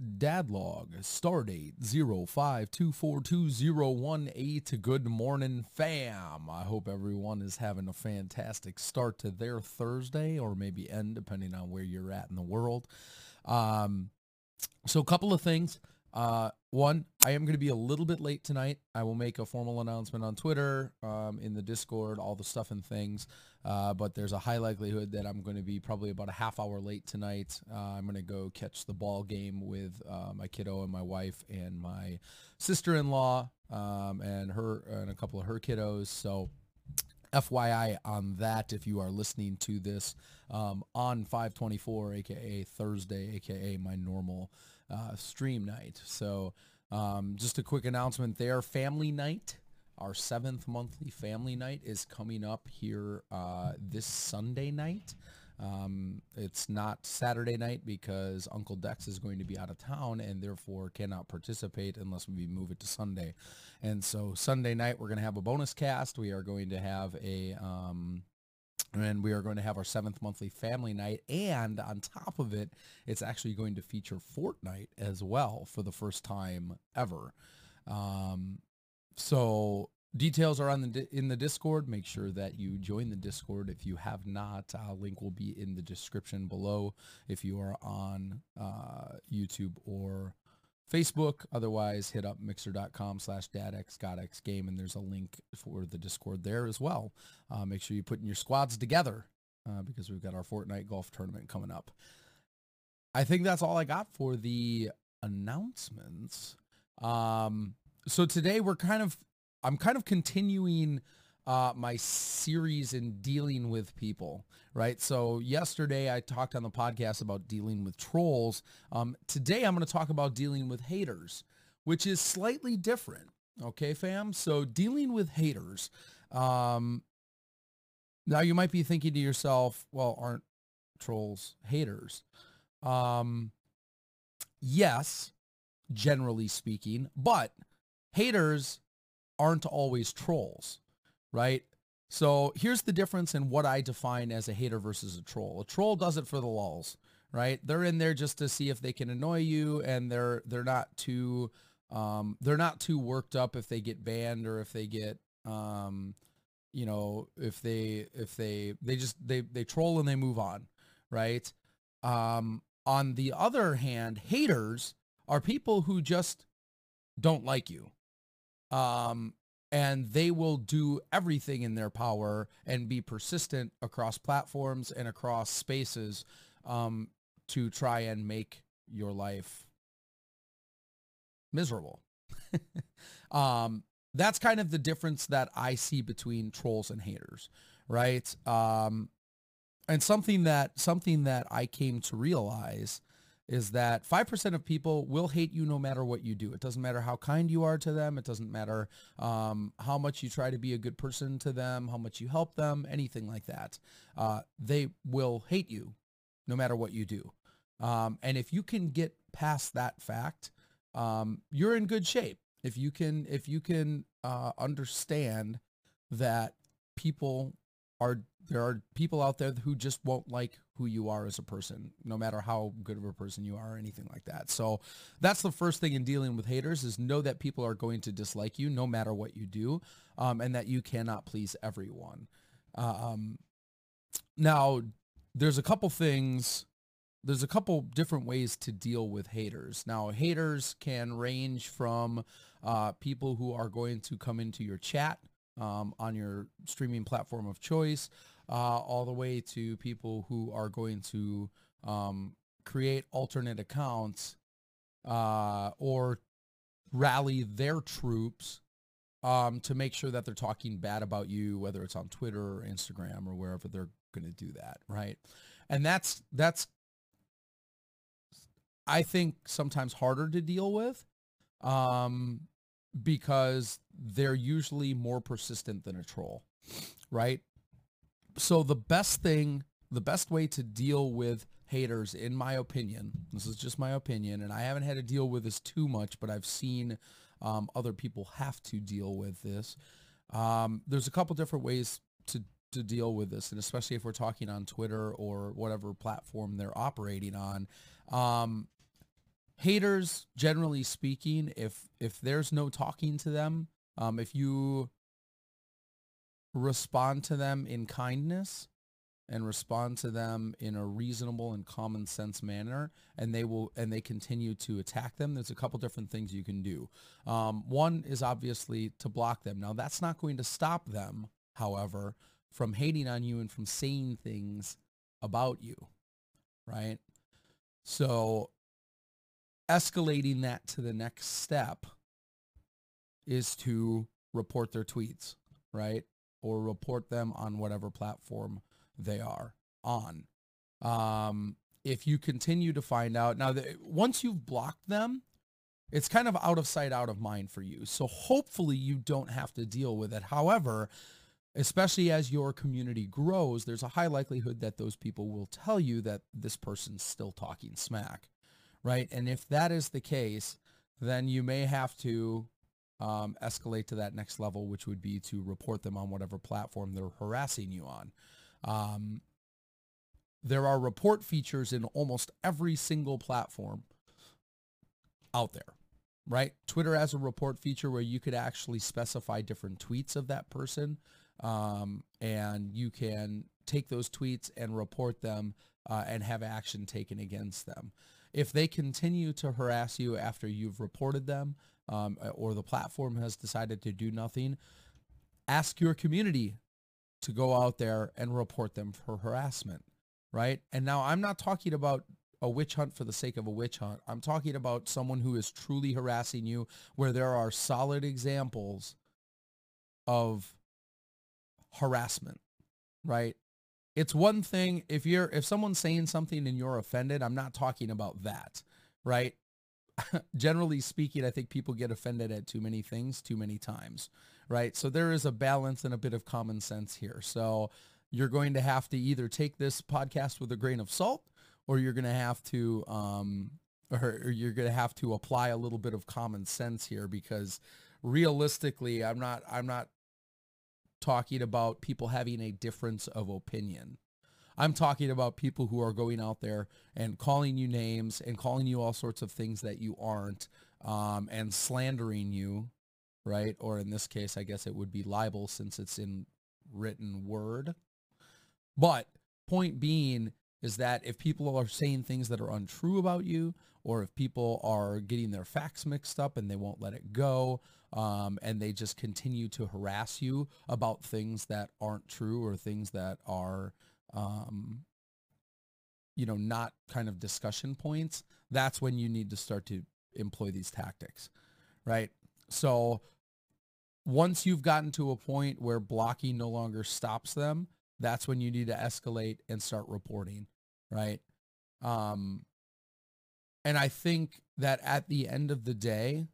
Dadlog, stardate 05242018. Good morning, fam. I hope everyone is having a fantastic start to their Thursday or maybe end, depending on where you're at in the world. Um, so a couple of things. Uh, one, I am going to be a little bit late tonight. I will make a formal announcement on Twitter, um, in the Discord, all the stuff and things. Uh, but there's a high likelihood that I'm going to be probably about a half hour late tonight. Uh, I'm going to go catch the ball game with uh, my kiddo and my wife and my sister-in-law um, and her and a couple of her kiddos. So FYI on that if you are listening to this um, on 524, aka Thursday, aka my normal uh, stream night. So um, just a quick announcement there. Family night, our seventh monthly family night is coming up here uh, this Sunday night. Um, it's not Saturday night because Uncle Dex is going to be out of town and therefore cannot participate unless we move it to Sunday. And so Sunday night, we're going to have a bonus cast. We are going to have a, um, and we are going to have our seventh monthly family night. And on top of it, it's actually going to feature Fortnite as well for the first time ever. Um, so details are on the in the Discord. Make sure that you join the Discord if you have not. Uh, link will be in the description below if you are on uh, YouTube or Facebook. Otherwise, hit up mixer.com slash dadxgodxgame and there's a link for the Discord there as well. Uh, make sure you put in your squads together uh, because we've got our Fortnite golf tournament coming up. I think that's all I got for the announcements. Um, so today we're kind of, I'm kind of continuing uh, my series in dealing with people, right? So yesterday I talked on the podcast about dealing with trolls. Um, today I'm going to talk about dealing with haters, which is slightly different. Okay, fam? So dealing with haters. Um, now you might be thinking to yourself, well, aren't trolls haters? Um, yes, generally speaking, but haters aren't always trolls, right? So here's the difference in what I define as a hater versus a troll. A troll does it for the lulls, right? They're in there just to see if they can annoy you and they're they're not too um, they're not too worked up if they get banned or if they get um, you know, if they if they they just they they troll and they move on, right? Um, on the other hand, haters are people who just don't like you. Um, and they will do everything in their power and be persistent across platforms and across spaces um, to try and make your life miserable. um, that's kind of the difference that I see between trolls and haters, right? Um, and something that something that I came to realize is that 5% of people will hate you no matter what you do. It doesn't matter how kind you are to them. It doesn't matter um, how much you try to be a good person to them, how much you help them, anything like that. Uh, they will hate you no matter what you do. Um, and if you can get past that fact, um, you're in good shape. If you can, if you can uh, understand that people are there are people out there who just won't like who you are as a person, no matter how good of a person you are or anything like that. So that's the first thing in dealing with haters is know that people are going to dislike you no matter what you do um, and that you cannot please everyone. Um, now, there's a couple things, there's a couple different ways to deal with haters. Now, haters can range from uh, people who are going to come into your chat um, on your streaming platform of choice, uh, all the way to people who are going to um, create alternate accounts uh, or rally their troops um, to make sure that they're talking bad about you, whether it's on Twitter or Instagram or wherever they're going to do that, right? And that's that's I think sometimes harder to deal with um, because they're usually more persistent than a troll, right? So the best thing, the best way to deal with haters, in my opinion, this is just my opinion, and I haven't had to deal with this too much, but I've seen um, other people have to deal with this. Um, there's a couple different ways to to deal with this, and especially if we're talking on Twitter or whatever platform they're operating on. Um, haters, generally speaking, if if there's no talking to them, um, if you respond to them in kindness and respond to them in a reasonable and common sense manner and they will and they continue to attack them. There's a couple different things you can do. Um, one is obviously to block them. Now that's not going to stop them however from hating on you and from saying things about you right? So escalating that to the next step is to report their tweets right or report them on whatever platform they are on. Um, if you continue to find out now that once you've blocked them, it's kind of out of sight, out of mind for you. So hopefully you don't have to deal with it. However, especially as your community grows, there's a high likelihood that those people will tell you that this person's still talking smack, right? And if that is the case, then you may have to um, escalate to that next level, which would be to report them on whatever platform they're harassing you on. Um, there are report features in almost every single platform out there, right? Twitter has a report feature where you could actually specify different tweets of that person, um, and you can take those tweets and report them uh, and have action taken against them. If they continue to harass you after you've reported them, um, or the platform has decided to do nothing, ask your community to go out there and report them for harassment, right? And now I'm not talking about a witch hunt for the sake of a witch hunt. I'm talking about someone who is truly harassing you where there are solid examples of harassment, right? It's one thing if you're if someone's saying something and you're offended, I'm not talking about that, right? generally speaking, I think people get offended at too many things too many times, right? So there is a balance and a bit of common sense here. So you're going to have to either take this podcast with a grain of salt or you're going to have to um, or, or you're going to have to apply a little bit of common sense here because realistically, I'm not I'm not talking about people having a difference of opinion. I'm talking about people who are going out there and calling you names and calling you all sorts of things that you aren't um, and slandering you, right? Or in this case, I guess it would be libel since it's in written word. But point being is that if people are saying things that are untrue about you, or if people are getting their facts mixed up and they won't let it go, um, and they just continue to harass you about things that aren't true or things that are um, you know, not kind of discussion points, that's when you need to start to employ these tactics, right? So once you've gotten to a point where blocking no longer stops them, that's when you need to escalate and start reporting, right? Um, and I think that at the end of the day,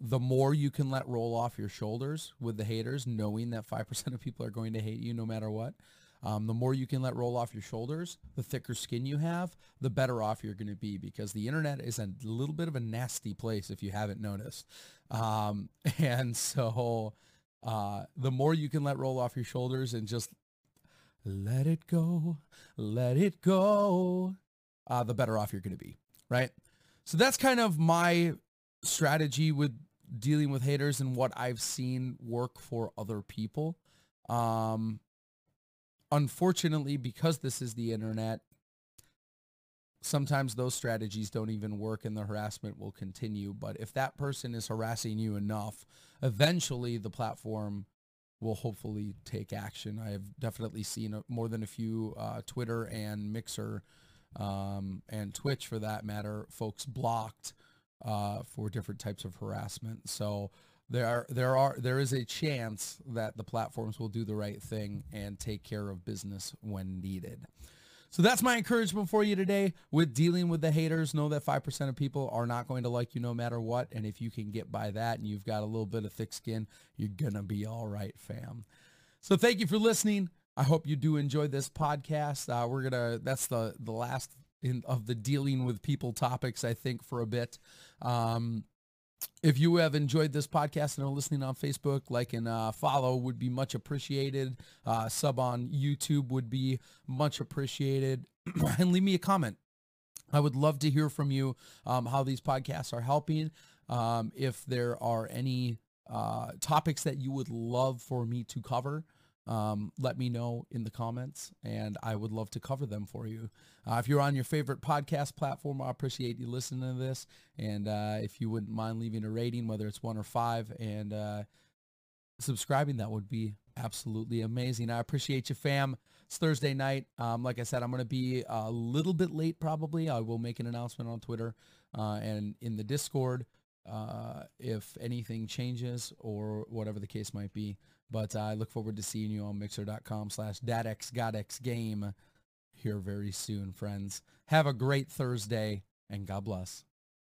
the more you can let roll off your shoulders with the haters, knowing that 5% of people are going to hate you no matter what, um, the more you can let roll off your shoulders, the thicker skin you have, the better off you're going to be because the internet is a little bit of a nasty place if you haven't noticed. Um, and so uh, the more you can let roll off your shoulders and just let it go, let it go, uh, the better off you're going to be, right? So that's kind of my strategy with dealing with haters and what I've seen work for other people. Um, unfortunately, because this is the internet, sometimes those strategies don't even work and the harassment will continue. But if that person is harassing you enough, eventually the platform will hopefully take action. I have definitely seen a, more than a few uh, Twitter and Mixer um, and Twitch, for that matter, folks blocked uh, for different types of harassment. So there there are there is a chance that the platforms will do the right thing and take care of business when needed. So that's my encouragement for you today with dealing with the haters. Know that 5% of people are not going to like you no matter what. And if you can get by that and you've got a little bit of thick skin, you're going to be all right, fam. So thank you for listening. I hope you do enjoy this podcast. Uh, we're going to, that's the, the last in, of the dealing with people topics, I think, for a bit. Um, if you have enjoyed this podcast and are listening on Facebook, like and uh, follow would be much appreciated. Uh, sub on YouTube would be much appreciated. and leave me a comment. I would love to hear from you um, how these podcasts are helping. Um, if there are any uh, topics that you would love for me to cover, um, let me know in the comments and I would love to cover them for you. Uh, if you're on your favorite podcast platform, I appreciate you listening to this. And uh, if you wouldn't mind leaving a rating, whether it's one or five, and uh, subscribing, that would be absolutely amazing. I appreciate you, fam. It's Thursday night. Um, like I said, I'm going to be a little bit late probably. I will make an announcement on Twitter uh, and in the Discord uh, if anything changes or whatever the case might be. But I look forward to seeing you on mixer.com slash dadxgodxgame here very soon, friends. Have a great Thursday and God bless.